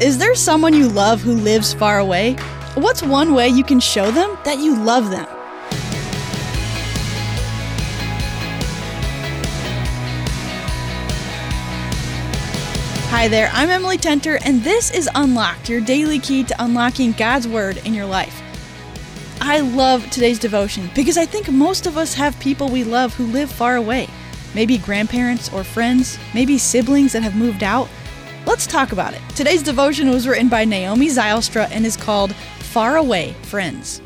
Is there someone you love who lives far away? What's one way you can show them that you love them? Hi there, I'm Emily Tenter, and this is Unlocked, your daily key to unlocking God's Word in your life. I love today's devotion because I think most of us have people we love who live far away. Maybe grandparents or friends, maybe siblings that have moved out. Let's talk about it. Today's devotion was written by Naomi Zylstra and is called Far Away Friends.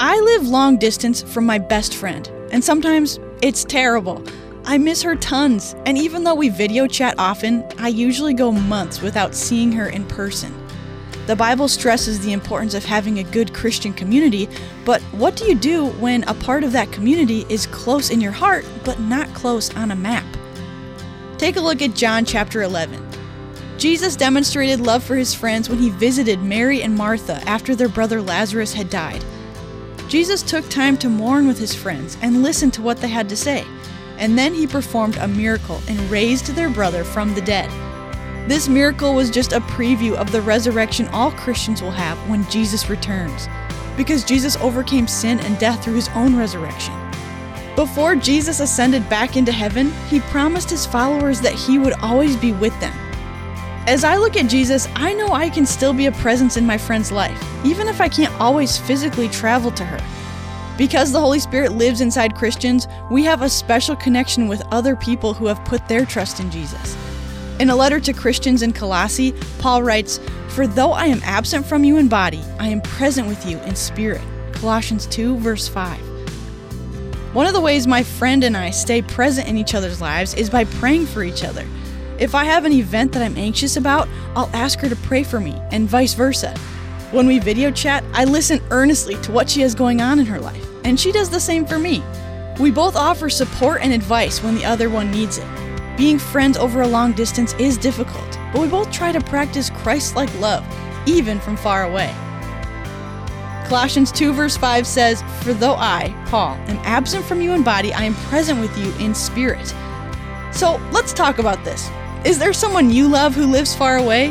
I live long distance from my best friend, and sometimes it's terrible. I miss her tons, and even though we video chat often, I usually go months without seeing her in person. The Bible stresses the importance of having a good Christian community, but what do you do when a part of that community is close in your heart but not close on a map? Take a look at John chapter 11. Jesus demonstrated love for his friends when he visited Mary and Martha after their brother Lazarus had died. Jesus took time to mourn with his friends and listen to what they had to say and then he performed a miracle and raised their brother from the dead. This miracle was just a preview of the resurrection all Christians will have when Jesus returns, because Jesus overcame sin and death through his own resurrection. Before Jesus ascended back into heaven, he promised his followers that he would always be with them. As I look at Jesus, I know I can still be a presence in my friend's life, even if I can't always physically travel to her. Because the Holy Spirit lives inside Christians, we have a special connection with other people who have put their trust in Jesus. In a letter to Christians in Colossae, Paul writes, For though I am absent from you in body, I am present with you in spirit. Colossians 2, verse 5. One of the ways my friend and I stay present in each other's lives is by praying for each other. If I have an event that I'm anxious about, I'll ask her to pray for me, and vice versa. When we video chat, I listen earnestly to what she has going on in her life and she does the same for me. We both offer support and advice when the other one needs it. Being friends over a long distance is difficult, but we both try to practice Christ like love, even from far away. Colossians 2, verse 5 says, For though I, Paul, am absent from you in body, I am present with you in spirit. So let's talk about this. Is there someone you love who lives far away?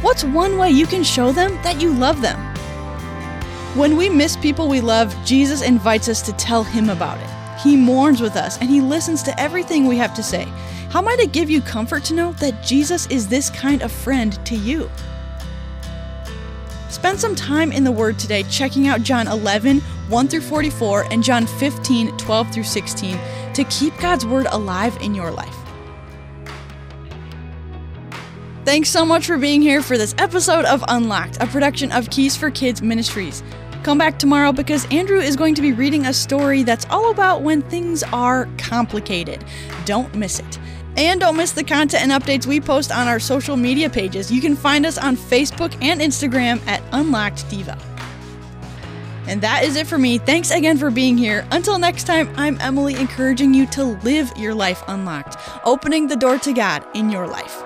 What's one way you can show them that you love them? When we miss people we love, Jesus invites us to tell him about it. He mourns with us and he listens to everything we have to say. How might it give you comfort to know that Jesus is this kind of friend to you? Spend some time in the Word today checking out John 11, 1 through 44, and John 15, 12 through 16 to keep God's Word alive in your life. Thanks so much for being here for this episode of Unlocked, a production of Keys for Kids Ministries. Come back tomorrow because Andrew is going to be reading a story that's all about when things are complicated. Don't miss it. And don't miss the content and updates we post on our social media pages. You can find us on Facebook and Instagram at Unlocked Devo. And that is it for me. Thanks again for being here. Until next time, I'm Emily encouraging you to live your life unlocked, opening the door to God in your life.